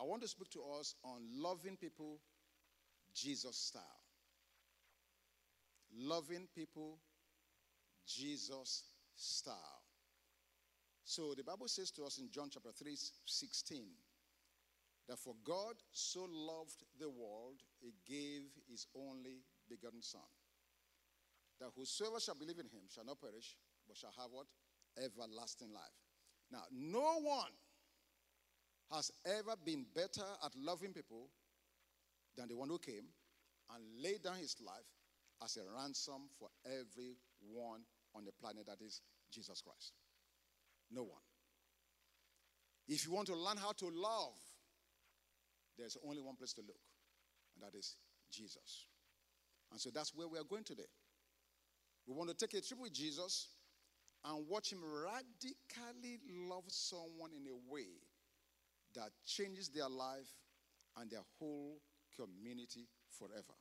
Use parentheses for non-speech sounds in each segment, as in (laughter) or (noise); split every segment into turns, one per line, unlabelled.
I want to speak to us on loving people Jesus style. Loving people Jesus style. So the Bible says to us in John chapter 3, 16, that for God so loved the world, he gave his only begotten Son. That whosoever shall believe in him shall not perish, but shall have what? Everlasting life. Now, no one has ever been better at loving people than the one who came and laid down his life as a ransom for everyone on the planet that is Jesus Christ. No one. If you want to learn how to love, there's only one place to look, and that is Jesus. And so that's where we are going today. We want to take a trip with Jesus and watch him radically love someone in a way that changes their life and their whole community forever.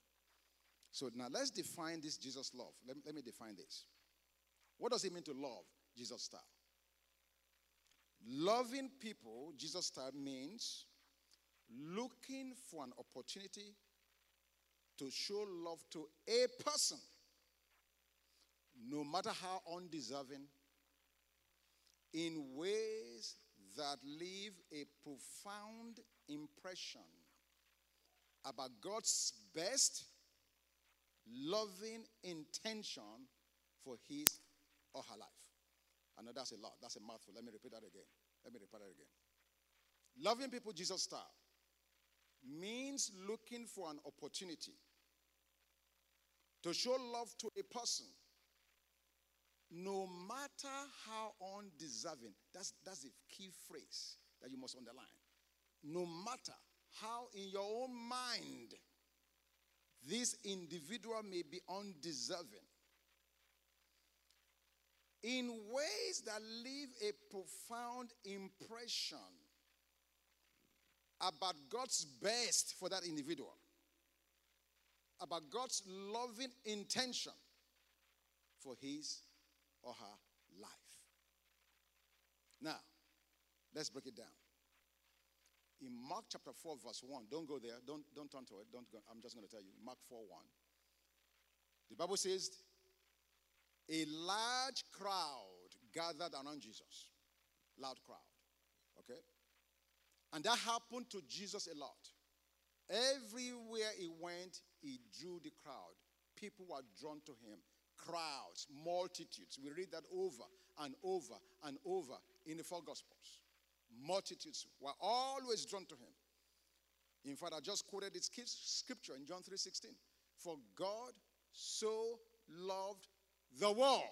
So now let's define this Jesus love. Let, let me define this. What does it mean to love Jesus style? Loving people, Jesus style, means looking for an opportunity to show love to a person, no matter how undeserving, in ways that leave a profound impression about God's best loving intention for his or her life. I know that's a lot. That's a mouthful. Let me repeat that again. Let me repeat that again. Loving people Jesus style means looking for an opportunity to show love to a person no matter how undeserving. That's, that's the key phrase that you must underline. No matter how, in your own mind, this individual may be undeserving, in ways that leave a profound impression about God's best for that individual, about God's loving intention for his or her life. Now, let's break it down. In Mark chapter 4, verse 1, don't go there, don't, don't turn to it, don't go, I'm just going to tell you. Mark 4 1. The Bible says, a large crowd gathered around Jesus. Loud crowd. Okay? And that happened to Jesus a lot. Everywhere he went, he drew the crowd. People were drawn to him. Crowds, multitudes. We read that over and over and over in the four Gospels. Multitudes were always drawn to him. In fact, I just quoted this scripture in John 3:16. For God so loved the world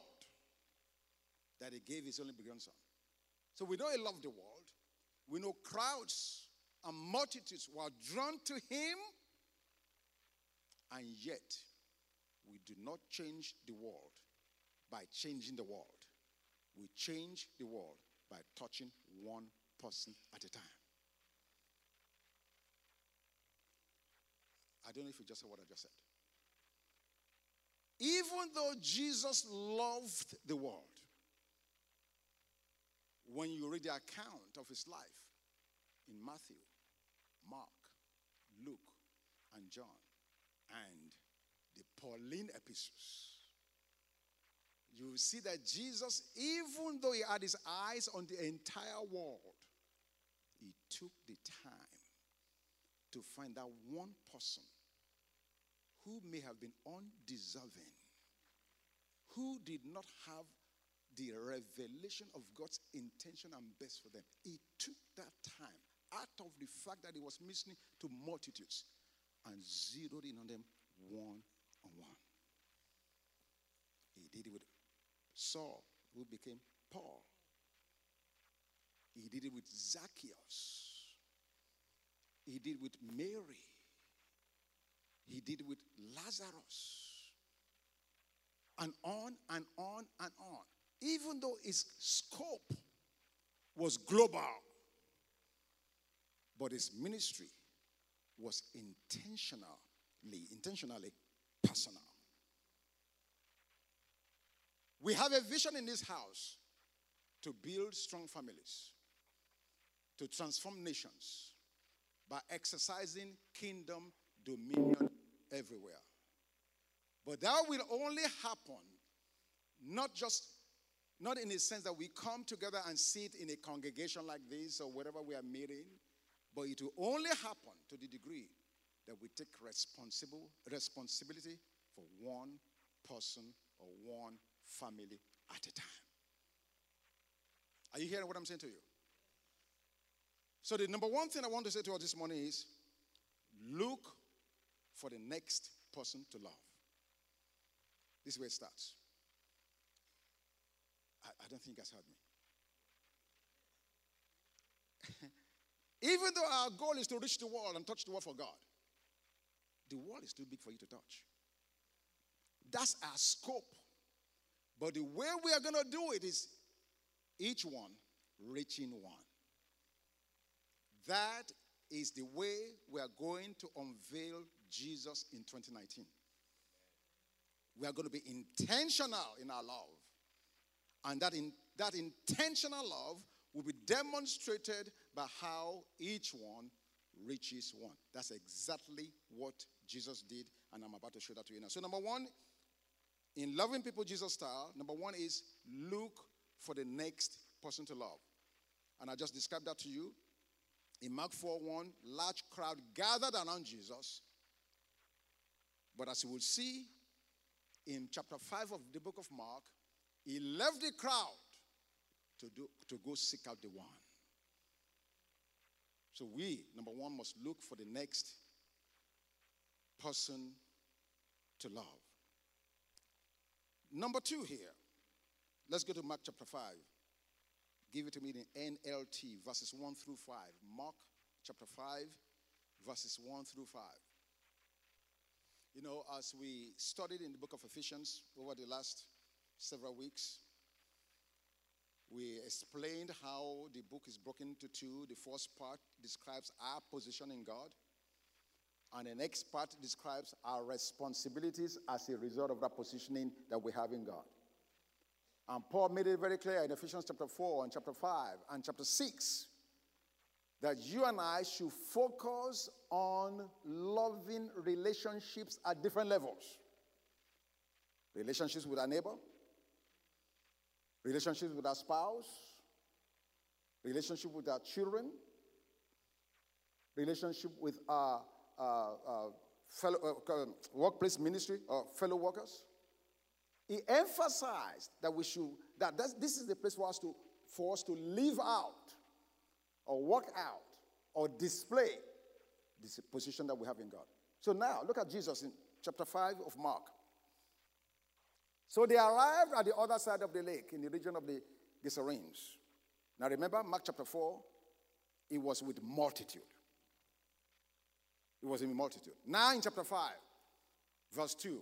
that he gave his only begotten son. So we know he loved the world. We know crowds and multitudes were drawn to him, and yet we do not change the world by changing the world. We change the world by touching one person at a time. I don't know if you just heard what I just said. Even though Jesus loved the world, when you read the account of his life in Matthew, Mark, Luke, and John, and Pauline epistles, you see that Jesus, even though he had his eyes on the entire world, he took the time to find that one person who may have been undeserving, who did not have the revelation of God's intention and best for them. He took that time out of the fact that he was listening to multitudes and zeroed in on them one on one. He did it with Saul, who became Paul. He did it with Zacchaeus. He did it with Mary. He did it with Lazarus. And on and on and on. Even though his scope was global, but his ministry was intentionally, intentionally personal. We have a vision in this house to build strong families, to transform nations, by exercising kingdom dominion everywhere. But that will only happen not just not in the sense that we come together and sit in a congregation like this or wherever we are meeting, but it will only happen to the degree that we take responsible responsibility for one person or one family at a time. Are you hearing what I'm saying to you? So, the number one thing I want to say to us this morning is look for the next person to love. This is where it starts. I, I don't think you guys heard me. (laughs) Even though our goal is to reach the world and touch the world for God, the world is too big for you to touch. That's our scope. But the way we are going to do it is each one reaching one. That is the way we are going to unveil Jesus in 2019. We are going to be intentional in our love. And that, in, that intentional love will be demonstrated by how each one reaches one. That's exactly what Jesus did, and I'm about to show that to you now. So, number one, in loving people Jesus style, number one is look for the next person to love. And I just described that to you. In Mark 4 1, large crowd gathered around Jesus. But as you will see in chapter 5 of the book of Mark, he left the crowd to, do, to go seek out the one. So we, number one, must look for the next person to love. Number two here, let's go to Mark chapter 5. Give it to me in NLT, verses 1 through 5. Mark chapter 5, verses 1 through 5. You know, as we studied in the book of Ephesians over the last several weeks, we explained how the book is broken into two. The first part describes our position in God, and the next part describes our responsibilities as a result of that positioning that we have in God. And Paul made it very clear in Ephesians chapter 4 and chapter 5 and chapter 6 that you and I should focus on loving relationships at different levels relationships with our neighbor, relationships with our spouse, relationship with our children, relationship with our Uh, uh, fellow uh, um, workplace ministry or fellow workers. He emphasized that we should that this is the place for us to for us to live out or work out or display this position that we have in God. So now look at Jesus in chapter 5 of Mark. So they arrived at the other side of the lake in the region of the Gerasenes. Now remember, Mark chapter 4, it was with multitude. It was in multitude. Now in chapter 5, verse 2,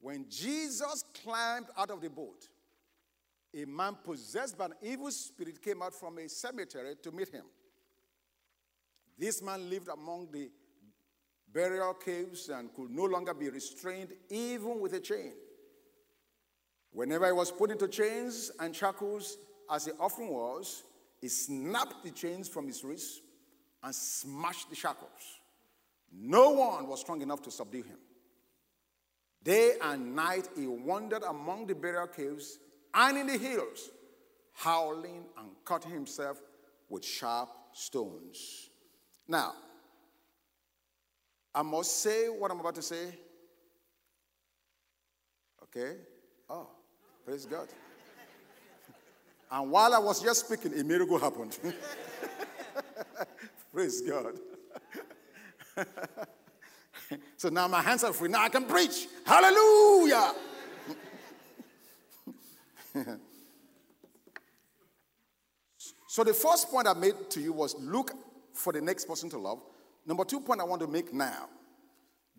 when Jesus climbed out of the boat, a man possessed by an evil spirit came out from a cemetery to meet him. This man lived among the burial caves and could no longer be restrained, even with a chain. Whenever he was put into chains and shackles, as he often was, he snapped the chains from his wrists and smashed the shackles. No one was strong enough to subdue him. Day and night he wandered among the burial caves and in the hills, howling and cutting himself with sharp stones. Now, I must say what I'm about to say. Okay? Oh, praise God. (laughs) and while I was just speaking, a miracle happened. (laughs) praise God. (laughs) so now my hands are free. Now I can preach. Hallelujah. (laughs) so the first point I made to you was look for the next person to love. Number two point I want to make now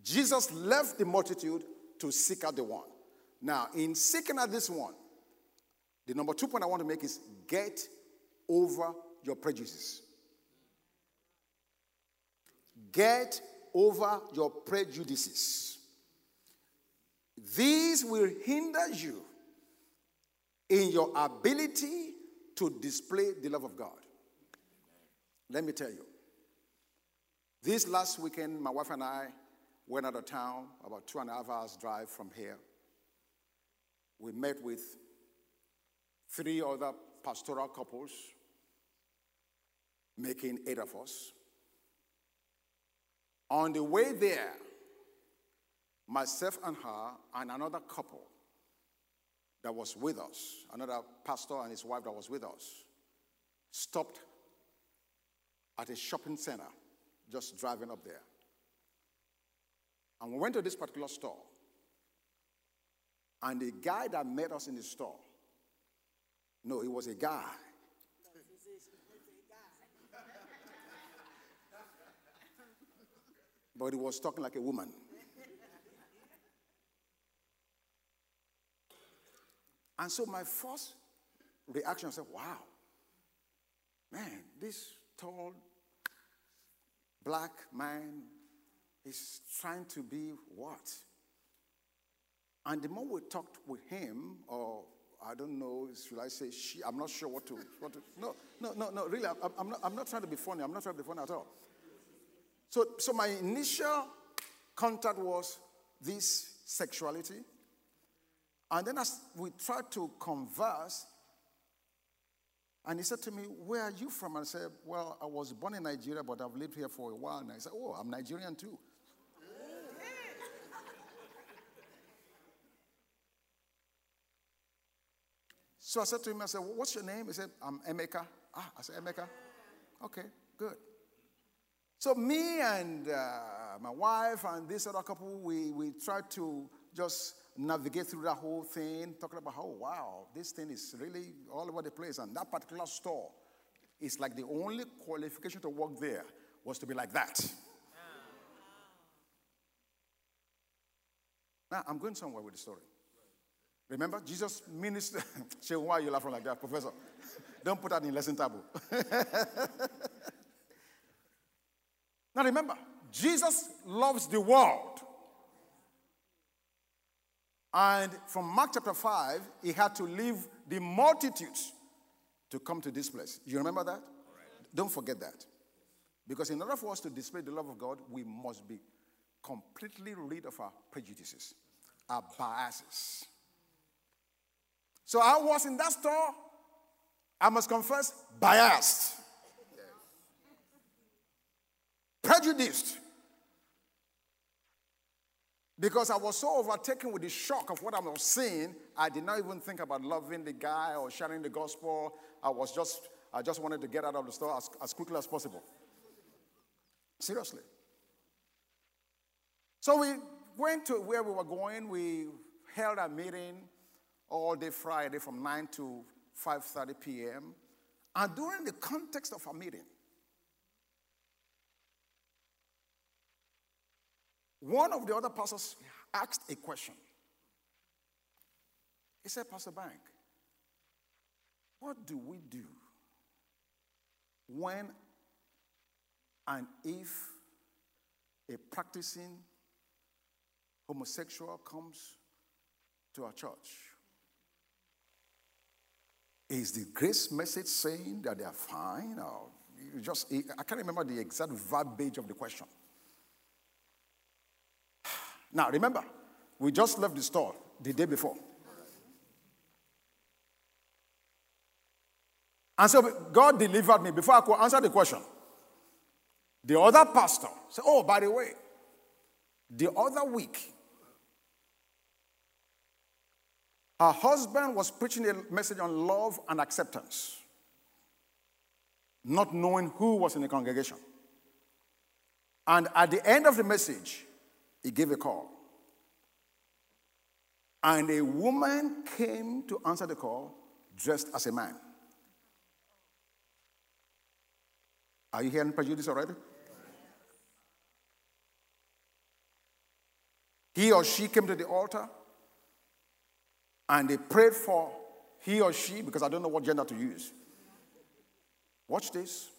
Jesus left the multitude to seek out the one. Now, in seeking out this one, the number two point I want to make is get over your prejudices. Get over your prejudices. These will hinder you in your ability to display the love of God. Let me tell you. This last weekend, my wife and I went out of town, about two and a half hours drive from here. We met with three other pastoral couples, making eight of us. On the way there, myself and her and another couple that was with us, another pastor and his wife that was with us, stopped at a shopping center just driving up there. And we went to this particular store. And the guy that met us in the store, no, he was a guy. But he was talking like a woman. And so my first reaction was, wow, man, this tall black man is trying to be what? And the more we talked with him, or I don't know, should I say she? I'm not sure what to. What to no, no, no, no, really, I'm, I'm, not, I'm not trying to be funny. I'm not trying to be funny at all. So, so my initial contact was this sexuality. And then as we tried to converse, and he said to me, Where are you from? And I said, Well, I was born in Nigeria, but I've lived here for a while. And I said, Oh, I'm Nigerian too. so I said to him, I said, What's your name? He said, I'm Emeka. Ah, I said, Emeka. Okay, good. So me and uh, my wife and this other couple, we, we tried to just navigate through that whole thing, talking about how, wow, this thing is really all over the place. And that particular store is like the only qualification to work there was to be like that. Now, I'm going somewhere with the story. Remember, Jesus ministered. (laughs) Say, why are you laughing like that, Professor? Don't put that in lesson table. (laughs) now, remember, Jesus loves the world. And from Mark chapter 5, he had to leave the multitudes to come to this place. You remember that? Don't forget that. Because in order for us to display the love of God, we must be completely rid of our prejudices, our biases. So I was in that store, I must confess, biased, prejudiced. Because I was so overtaken with the shock of what I was seeing, I did not even think about loving the guy or sharing the gospel. I was just, I just wanted to get out of the store as, as quickly as possible. Seriously. So we went to where we were going. We held a meeting all day Friday from 9 to 5:30 p.m. And during the context of our meeting, One of the other pastors asked a question. He said, Pastor Bank, what do we do when and if a practicing homosexual comes to our church? Is the grace message saying that they are fine? Or just I can't remember the exact verbiage of the question. Now, remember, we just left the store the day before. And so God delivered me before I could answer the question. The other pastor said, Oh, by the way, the other week, her husband was preaching a message on love and acceptance, not knowing who was in the congregation. And at the end of the message, he gave a call. And a woman came to answer the call dressed as a man. Are you hearing prejudice already? He or she came to the altar and they prayed for he or she, because I don't know what gender to use. Watch this.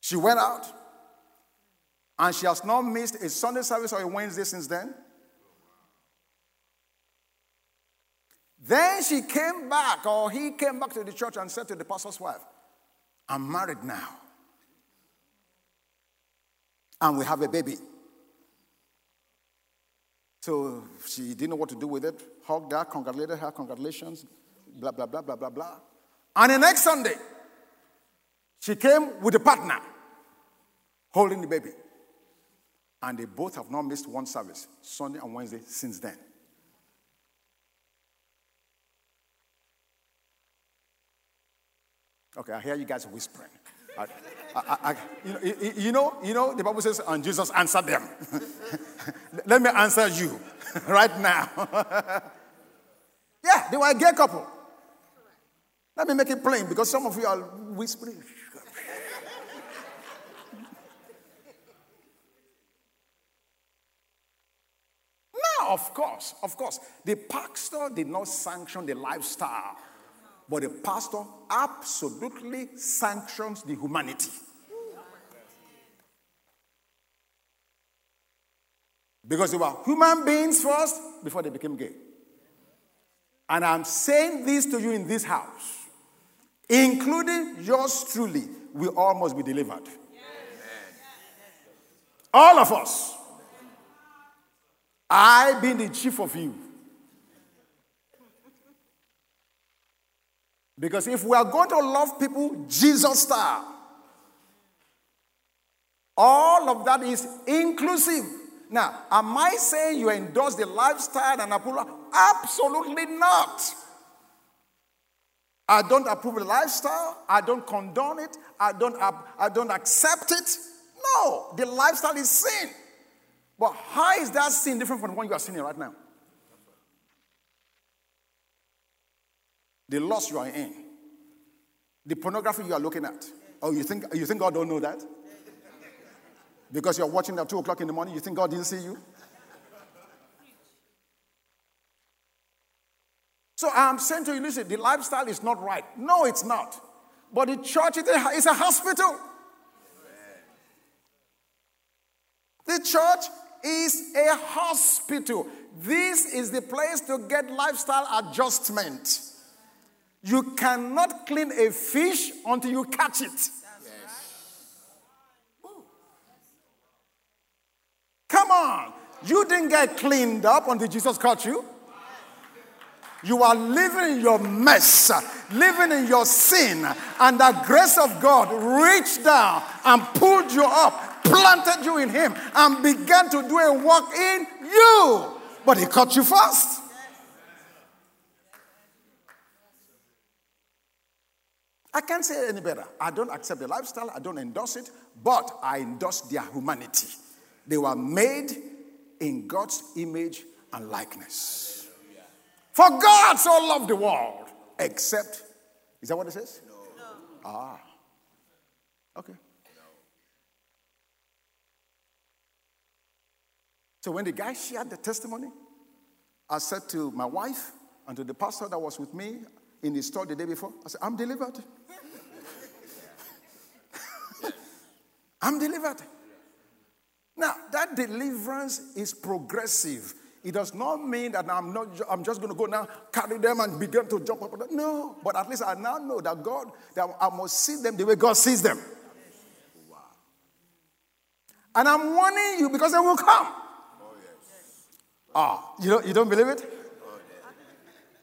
She went out and she has not missed a Sunday service or a Wednesday since then. Then she came back, or he came back to the church and said to the pastor's wife, I'm married now. And we have a baby. So she didn't know what to do with it. Hugged her, congratulated her, congratulations, blah, blah, blah, blah, blah, blah. And the next Sunday, she came with a partner holding the baby. And they both have not missed one service, Sunday and Wednesday, since then. Okay, I hear you guys whispering. I, I, I, you, know, you, know, you know, the Bible says, and Jesus answered them. (laughs) Let me answer you (laughs) right now. (laughs) yeah, they were a gay couple. Let me make it plain because some of you are whispering. now, of course, of course, the pastor did not sanction the lifestyle but the pastor absolutely sanctions the humanity. Because they were human beings first before they became gay. And I'm saying this to you in this house, including yours truly, we all must be delivered. All of us. I being the chief of you. Because if we are going to love people Jesus style, all of that is inclusive. Now, am I saying you endorse the lifestyle and approval? Absolutely not. I don't approve the lifestyle. I don't condone it. I don't, I don't accept it. No, the lifestyle is sin. But how is that sin different from the one you are seeing right now? the loss you are in, the pornography you are looking at. Oh, you think, you think God don't know that? Because you're watching at 2 o'clock in the morning, you think God didn't see you? So I'm saying to you, listen, the lifestyle is not right. No, it's not. But the church is a hospital. The church is a hospital. This is the place to get lifestyle adjustment. You cannot clean a fish until you catch it. Come on. You didn't get cleaned up until Jesus caught you. You are living in your mess, living in your sin, and the grace of God reached down and pulled you up, planted you in Him, and began to do a work in you. But He caught you first. I can't say any better. I don't accept the lifestyle, I don't endorse it, but I endorse their humanity. They were made in God's image and likeness. For God so loved the world, except, is that what it says? No. Ah. Okay. So when the guy shared the testimony, I said to my wife and to the pastor that was with me in the store the day before, I said, I'm delivered. (laughs) I'm delivered. Now, that deliverance is progressive. It does not mean that I'm not I'm just going to go now carry them and begin to jump up. No, but at least I now know that God that I must see them the way God sees them. Wow. And I'm warning you because they will come. Oh, yes. Ah, you don't, you don't believe it?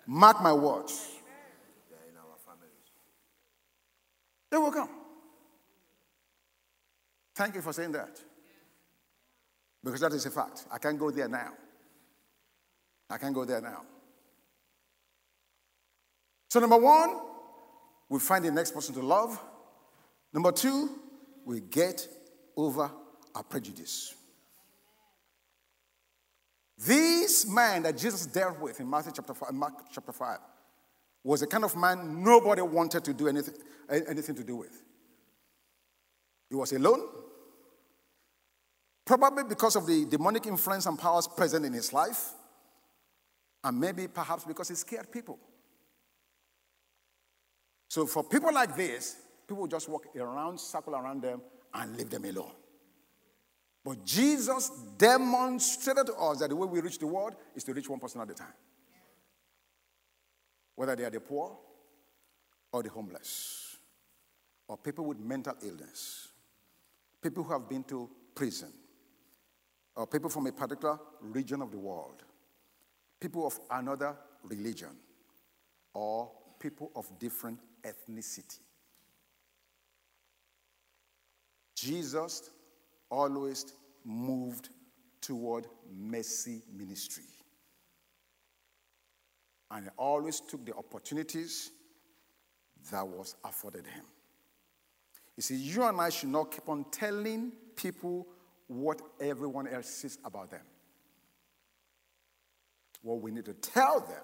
Mark my words. They will come. Thank you for saying that. Because that is a fact. I can't go there now. I can't go there now. So, number one, we find the next person to love. Number two, we get over our prejudice. This man that Jesus dealt with in Matthew chapter 5, Mark chapter 5 was the kind of man nobody wanted to do anything, anything to do with. He was alone, Probably because of the demonic influence and powers present in his life, and maybe perhaps because he scared people. So, for people like this, people just walk around, circle around them, and leave them alone. But Jesus demonstrated to us that the way we reach the world is to reach one person at a time. Whether they are the poor or the homeless, or people with mental illness, people who have been to prison, or people from a particular region of the world, people of another religion, or people of different ethnicity. Jesus always moved toward mercy ministry. And he always took the opportunities that was afforded him. You see, you and I should not keep on telling people what everyone else says about them. What we need to tell them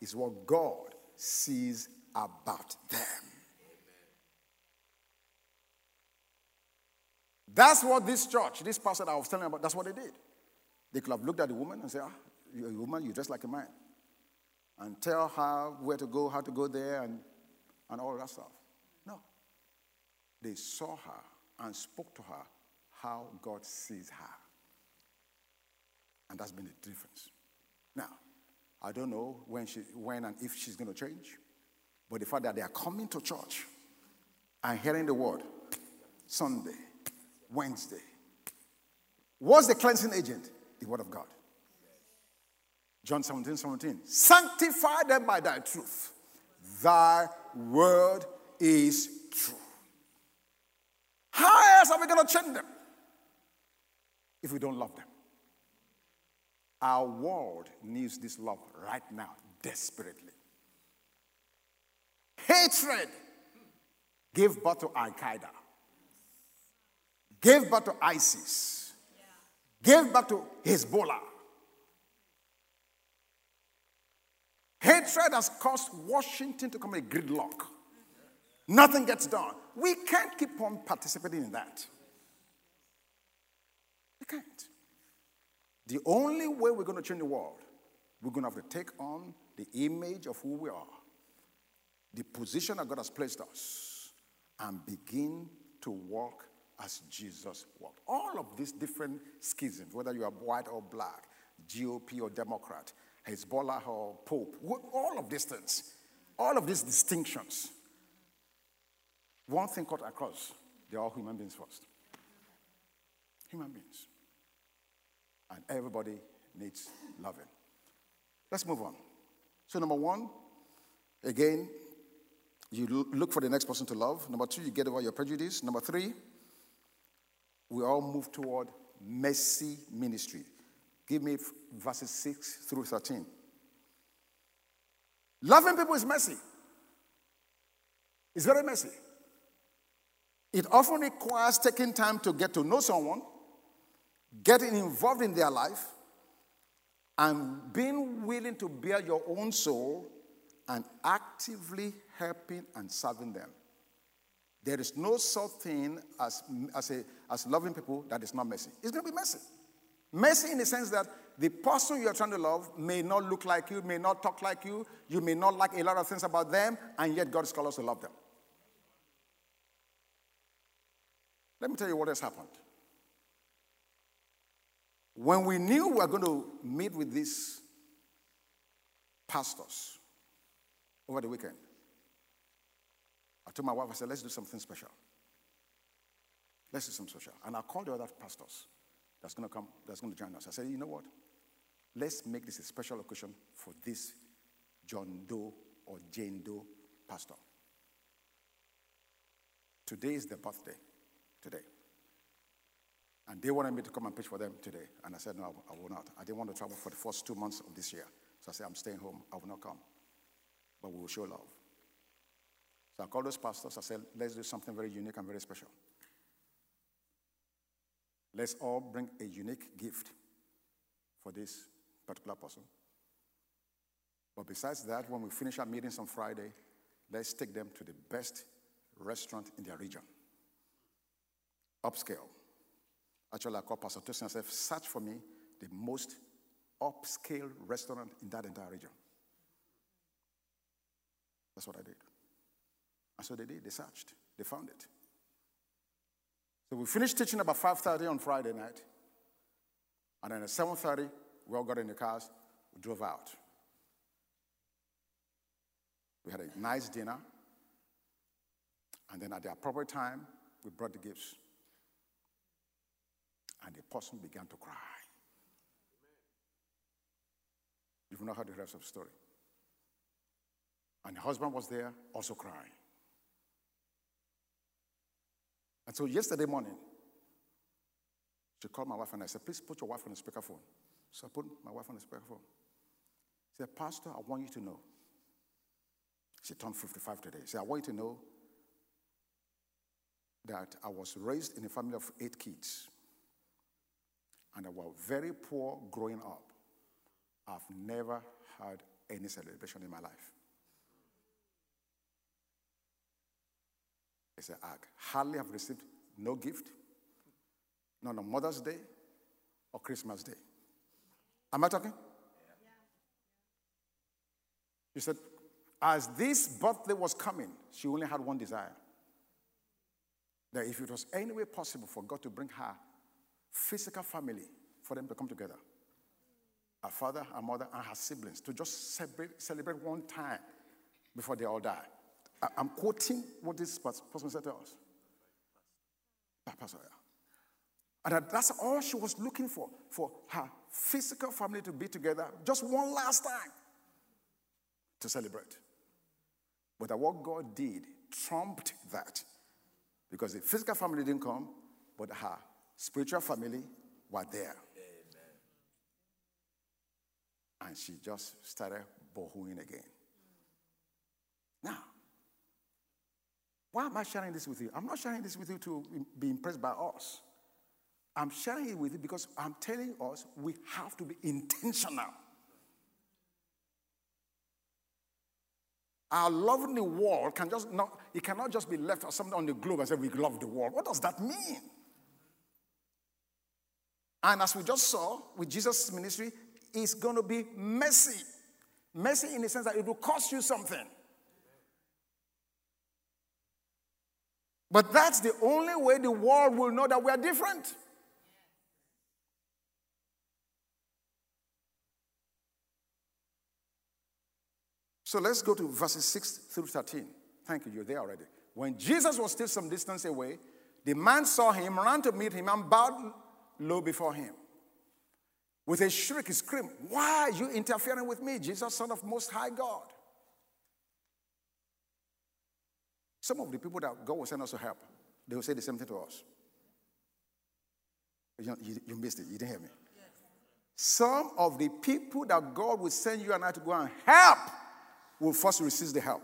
is what God sees about them. That's what this church, this pastor I was telling about, that's what they did. They could have looked at the woman and said, Ah, you're a woman, you dress like a man. And tell her where to go, how to go there, and, and all that stuff. No. They saw her and spoke to her how God sees her. And that's been the difference. Now, I don't know when, she, when and if she's going to change, but the fact that they are coming to church and hearing the word Sunday, Wednesday. What's the cleansing agent? The Word of God. John 17, 17. Sanctify them by thy truth. Thy word is true. How else are we going to change them if we don't love them? Our world needs this love right now, desperately. Hatred gave birth to Al Qaeda gave birth to ISIS, gave birth to Hezbollah. Hatred has caused Washington to come a gridlock. Nothing gets done. We can't keep on participating in that. We can't. The only way we're going to change the world, we're going to have to take on the image of who we are, the position that God has placed us, and begin to walk as Jesus walked. All of these different schisms, whether you are white or black, GOP or Democrat, Hezbollah or Pope, all of these things, all of these distinctions, one thing cut across, they're all human beings first. Human beings. And everybody needs loving. Let's move on. So, number one, again, you look for the next person to love. Number two, you get over your prejudice. Number three, we all move toward mercy ministry. Give me verses 6 through 13. Loving people is messy. It's very messy. It often requires taking time to get to know someone, getting involved in their life, and being willing to bare your own soul and actively helping and serving them. There is no such thing as, as, a, as loving people that is not messy. It's going to be messy. Messy in the sense that the person you are trying to love may not look like you, may not talk like you, you may not like a lot of things about them, and yet God is called us to love them. Let me tell you what has happened. When we knew we were going to meet with these pastors over the weekend, I told my wife, I said, let's do something special. Let's do something special. And I called the other pastors that's going to come, that's going to join us. I said, you know what? Let's make this a special occasion for this John Doe or Jane Doe pastor. Today is their birthday. Today. And they wanted me to come and preach for them today. And I said, no, I will not. I didn't want to travel for the first two months of this year. So I said, I'm staying home. I will not come. But we will show love. So I called those pastors. I said, let's do something very unique and very special. Let's all bring a unique gift for this particular person. But besides that, when we finish our meetings on Friday, let's take them to the best restaurant in their region. Upscale. Actually, I called Pastor Tosin and said, search for me the most upscale restaurant in that entire region. That's what I did. And so they did. They searched. They found it. So we finished teaching about 5.30 on Friday night. And then at 7.30, we all got in the cars. We drove out. We had a nice dinner. And then at the appropriate time, we brought the gifts.
And the person began to cry. You've not heard the rest of the story. And the husband was there, also crying. And so yesterday morning, she called my wife and I said, Please put your wife on the speakerphone. So I put my wife on the speakerphone. She said, Pastor, I want you to know. She turned 55 today. She said, I want you to know that I was raised in a family of eight kids. And I was very poor growing up. I've never had any celebration in my life. He said, I hardly have received no gift, not on Mother's Day or Christmas Day. Am I talking? He said, as this birthday was coming, she only had one desire. That if it was any way possible for God to bring her physical family, for them to come together, her father, her mother, and her siblings, to just celebrate, one time before they all die. I'm quoting what this person said to us. Pastor, And that's all she was looking for, for her physical family to be together just one last time to celebrate. But what God did trumped that because the physical family didn't come, but her spiritual family were there. Amen. And she just started boohooing again. Now, why am I sharing this with you? I'm not sharing this with you to be impressed by us. I'm sharing it with you because I'm telling us we have to be intentional. Our love in the world can just not, it cannot just be left as something on the globe and say we love the world. What does that mean? And as we just saw with Jesus' ministry, it's going to be messy. Messy in the sense that it will cost you something. But that's the only way the world will know that we are different. So let's go to verses 6 through 13. Thank you, you're there already. When Jesus was still some distance away, the man saw him, ran to meet him, and bowed low before him. With a shriek, he screamed, Why are you interfering with me, Jesus, Son of Most High God? Some of the people that God will send us to help, they will say the same thing to us. You, you, you missed it. You didn't hear me. Some of the people that God will send you and I to go and help will first resist the help.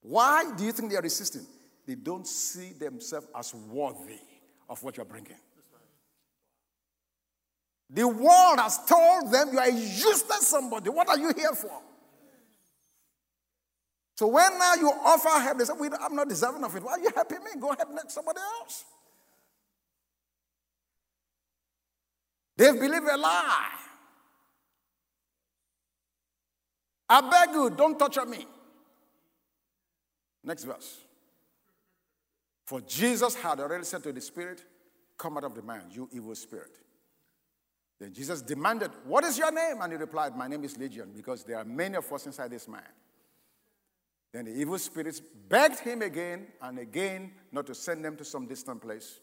Why do you think they are resisting? They don't see themselves as worthy of what you're bringing. The world has told them you are a useless somebody. What are you here for? So when now you offer help, they say, I'm not deserving of it. Why are you helping me? Go help somebody else. They've believed a lie. I beg you, don't torture me. Next verse. For Jesus had already said to the spirit, Come out of the man, you evil spirit. Then Jesus demanded, What is your name? And he replied, My name is Legion, because there are many of us inside this man. Then the evil spirits begged him again and again not to send them to some distant place.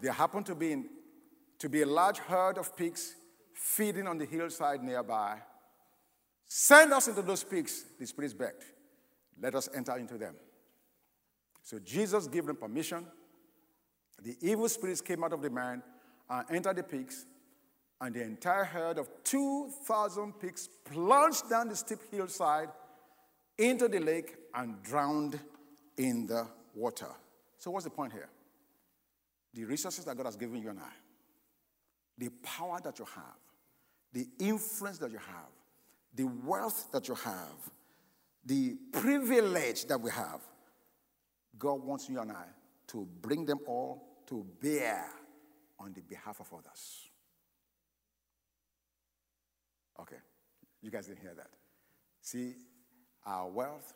There happened to be, in, to be a large herd of pigs feeding on the hillside nearby. Send us into those pigs, the spirits begged. Let us enter into them. So Jesus gave them permission. The evil spirits came out of the man and entered the pigs, and the entire herd of 2,000 pigs plunged down the steep hillside into the lake and drowned in the water. So, what's the point here? The resources that God has given you and I, the power that you have, the influence that you have, the wealth that you have, the privilege that we have, God wants you and I to bring them all to bear on the behalf of others. Okay, you guys didn't hear that. See, our wealth,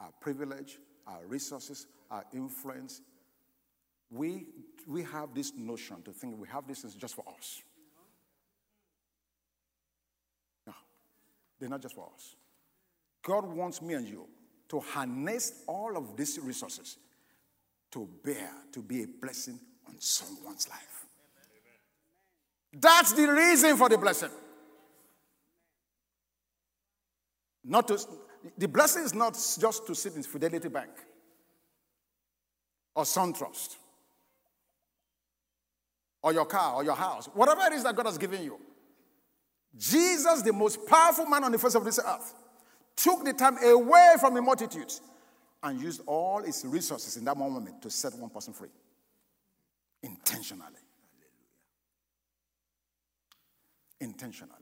our privilege, our resources, our influence. We, we have this notion to think we have this is just for us. No, they're not just for us. God wants me and you to harness all of these resources to bear, to be a blessing on someone's life. That's the reason for the blessing. Not to, the blessing is not just to sit in Fidelity Bank or SunTrust or your car or your house, whatever it is that God has given you. Jesus, the most powerful man on the face of this earth, took the time away from the multitudes and used all his resources in that moment to set one person free intentionally. Intentionally.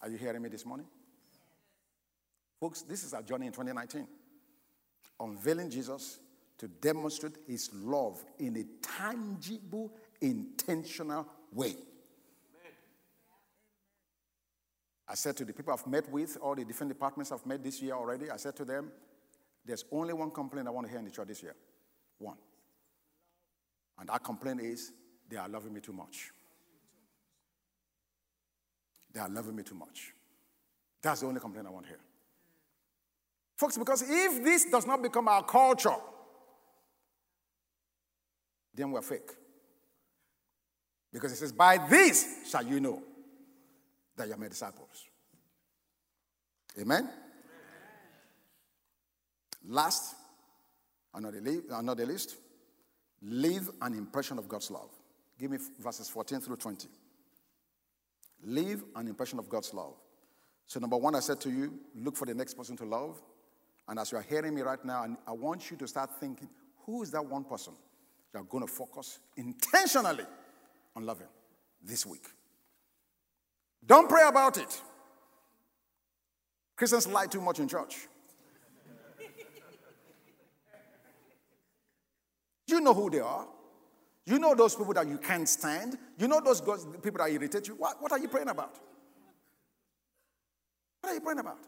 Are you hearing me this morning? Folks, this is our journey in 2019. Unveiling Jesus to demonstrate his love in a tangible, intentional way. I said to the people I've met with, all the different departments I've met this year already, I said to them, there's only one complaint I want to hear in the church this year. One. And that complaint is they are loving me too much. They are loving me too much. That's the only complaint I want to hear. Folks, because if this does not become our culture, then we're fake. Because it says, By this shall you know that you're my disciples. Amen? Last, another, another list, leave an impression of God's love. Give me verses 14 through 20. Leave an impression of God's love. So, number one, I said to you, look for the next person to love. And as you are hearing me right now, and I want you to start thinking, who is that one person you're going to focus intentionally on loving this week? Don't pray about it. Christians lie too much in church. You know who they are. You know those people that you can't stand. You know those people that irritate you. What, what are you praying about? What are you praying about?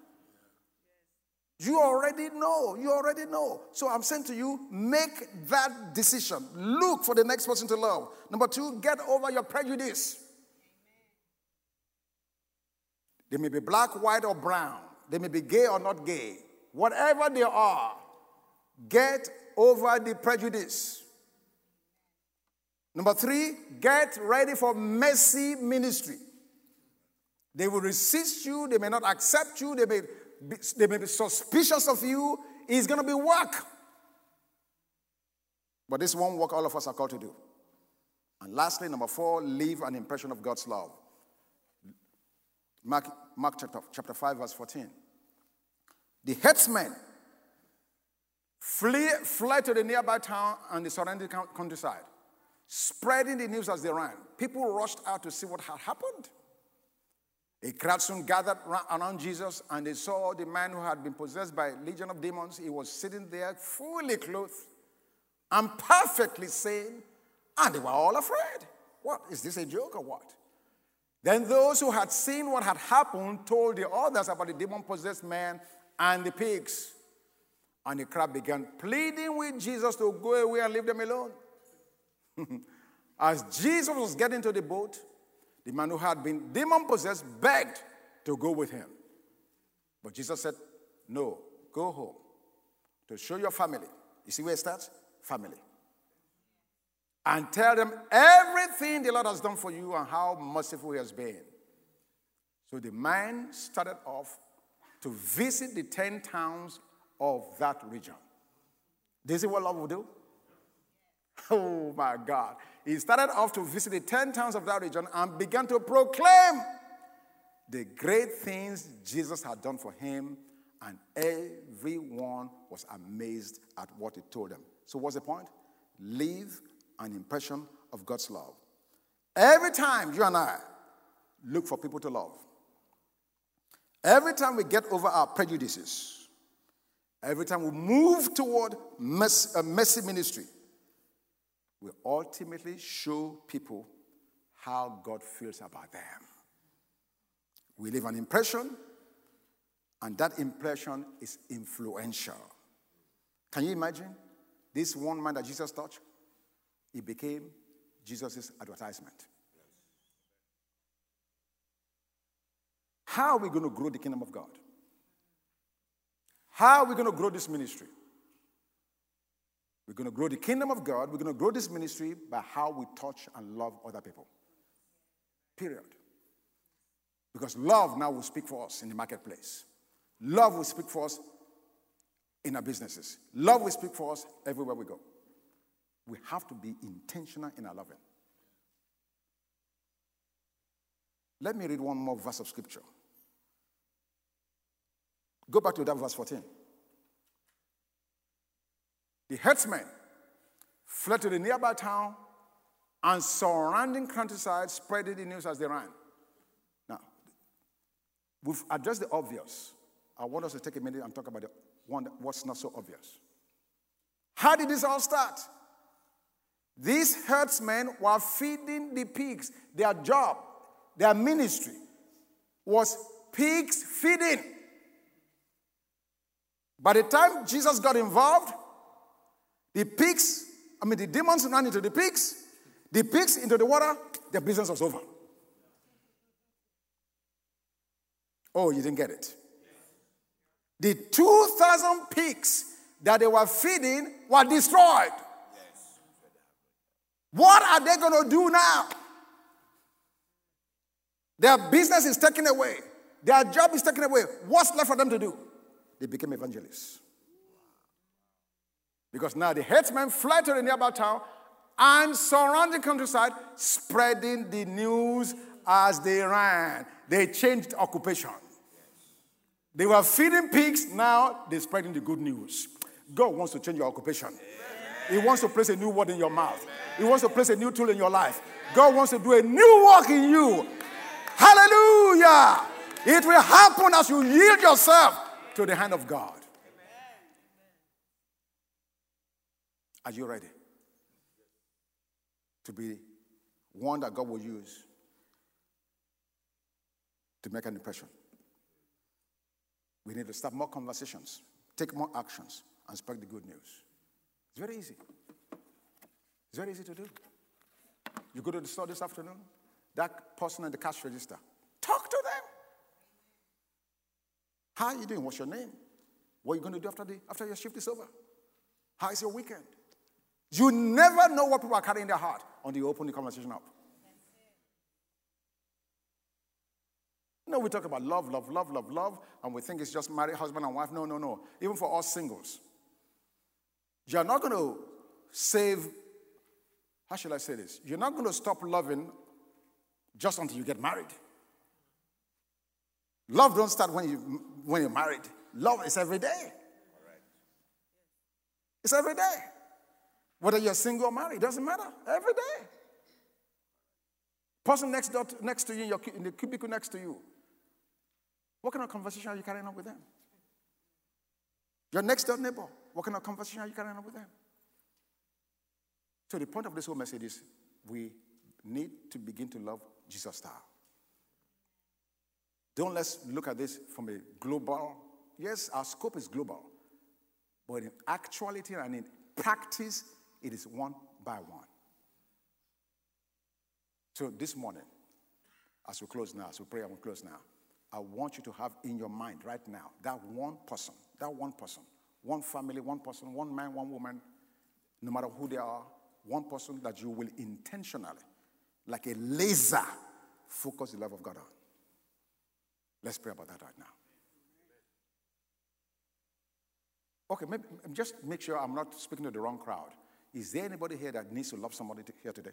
You already know. You already know. So I'm saying to you, make that decision. Look for the next person to love. Number two, get over your prejudice. They may be black, white, or brown. They may be gay or not gay. Whatever they are, get over the prejudice. Number three, get ready for messy ministry. They will resist you, they may not accept you, they may be, they may be suspicious of you. It's going to be work. But this one work all of us are called to do. And lastly, number four, leave an impression of God's love. Mark, Mark chapter, chapter 5, verse 14. The headsmen flee, fled to the nearby town and the surrounding countryside, spreading the news as they ran. People rushed out to see what had happened. A crowd soon gathered around Jesus, and they saw the man who had been possessed by a legion of demons. He was sitting there, fully clothed and perfectly sane, and they were all afraid. What? Is this a joke or what? Then those who had seen what had happened told the others about the demon possessed man and the pigs. And the crowd began pleading with Jesus to go away and leave them alone. (laughs) As Jesus was getting to the boat, the man who had been demon possessed begged to go with him. But Jesus said, No, go home to show your family. You see where it starts? Family. And tell them everything the Lord has done for you and how merciful He has been. So the man started off to visit the 10 towns of that region. This is what love will do? (laughs) Oh my God. He started off to visit the 10 towns of that region and began to proclaim the great things Jesus had done for him, and everyone was amazed at what he told them. So, what's the point? Leave an impression of God's love. Every time you and I look for people to love, every time we get over our prejudices, every time we move toward a uh, mercy ministry, we ultimately show people how God feels about them. We leave an impression, and that impression is influential. Can you imagine? This one man that Jesus touched, he became Jesus' advertisement. How are we going to grow the kingdom of God? How are we going to grow this ministry? We're going to grow the kingdom of God. We're going to grow this ministry by how we touch and love other people. Period. Because love now will speak for us in the marketplace. Love will speak for us in our businesses. Love will speak for us everywhere we go. We have to be intentional in our loving. Let me read one more verse of scripture. Go back to that verse 14. The herdsmen fled to the nearby town and surrounding countryside spreading the news as they ran. Now, we've addressed the obvious. I want us to take a minute and talk about the one that, what's not so obvious. How did this all start? These herdsmen were feeding the pigs. Their job, their ministry was pigs feeding. By the time Jesus got involved, the pigs, I mean, the demons ran into the pigs, the pigs into the water, their business was over. Oh, you didn't get it. The 2,000 pigs that they were feeding were destroyed. What are they going to do now? Their business is taken away. Their job is taken away. What's left for them to do? They became evangelists. Because now the headsmen fled to the nearby town and surrounding countryside, spreading the news as they ran. They changed occupation. They were feeding pigs, now they're spreading the good news. God wants to change your occupation. He wants to place a new word in your mouth. He wants to place a new tool in your life. God wants to do a new work in you. Hallelujah. It will happen as you yield yourself to the hand of God. Are you ready? To be one that God will use to make an impression. We need to start more conversations, take more actions, and spread the good news. It's very easy. It's very easy to do. You go to the store this afternoon, that person in the cash register, talk to them. How are you doing? What's your name? What are you going to do after, the, after your shift is over? How is your weekend? You never know what people are carrying in their heart until you open the conversation up. No, we talk about love, love, love, love, love, and we think it's just married husband and wife. No, no, no. Even for us singles, you're not going to save, how should I say this? You're not going to stop loving just until you get married. Love don't start when, you, when you're married. Love is every day. It's every day. Whether you're single or married, doesn't matter. Every day. Person next door, to, next to you in, your, in the cubicle next to you. What kind of conversation are you carrying on with them? Your next door neighbor. What kind of conversation are you carrying on with them? So the point of this whole message is we need to begin to love Jesus style. Don't let's look at this from a global. Yes, our scope is global, but in actuality and in practice, it is one by one. So this morning, as we close now, as we pray and we close now, I want you to have in your mind right now that one person, that one person, one family, one person, one man, one woman, no matter who they are, one person that you will intentionally, like a laser, focus the love of God on. Let's pray about that right now. Okay, maybe, just make sure I'm not speaking to the wrong crowd. Is there anybody here that needs to love somebody here today?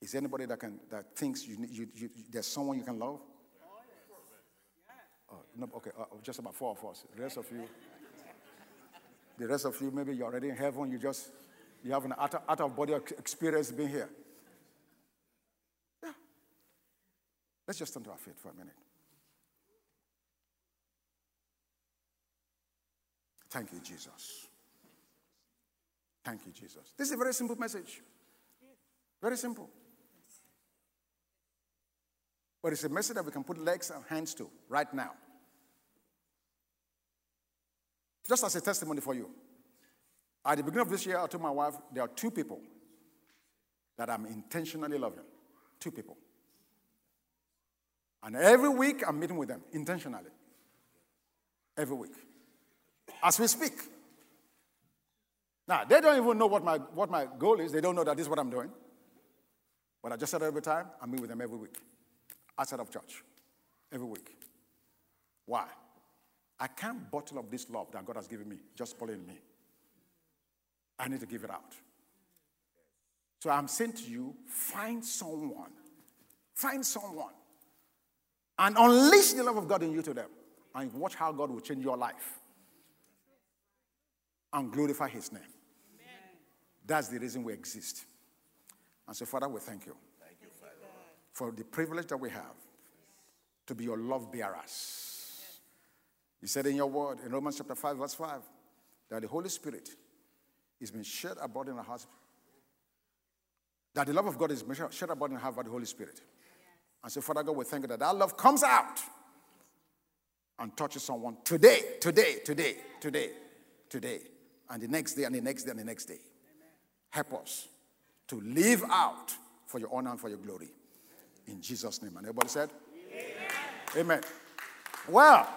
Is there anybody that can that thinks you, you, you there's someone you can love? Oh, no, okay, uh, just about four of us. The rest of you, the rest of you, maybe you're already in heaven. You just you have an out, out of body experience being here. Yeah. Let's just turn to our feet for a minute. Thank you, Jesus. Thank you, Jesus. This is a very simple message. Very simple. But it's a message that we can put legs and hands to right now. Just as a testimony for you. At the beginning of this year, I told my wife there are two people that I'm intentionally loving. Two people. And every week I'm meeting with them intentionally. Every week. As we speak. Now, they don't even know what my, what my goal is. They don't know that this is what I'm doing. But I just said every time, I meet with them every week, outside of church, every week. Why? I can't bottle up this love that God has given me, just pulling me. I need to give it out. So I'm saying to you, find someone, find someone, and unleash the love of God in you to them, and watch how God will change your life and glorify His name. Amen. That's the reason we exist. And so, Father, we thank you, thank you for the privilege that we have to be your love bearers. You said in your word, in Romans chapter 5, verse 5, that the Holy Spirit is being shed abroad in our hearts. That the love of God is shed abroad in our hearts by the Holy Spirit. And so, Father God, we thank you that that love comes out and touches someone today, today, today, today, today, and the next day, and the next day, and the next day. Help us to live out for your honor and for your glory. In Jesus' name. And everybody said, Amen. Amen. Well,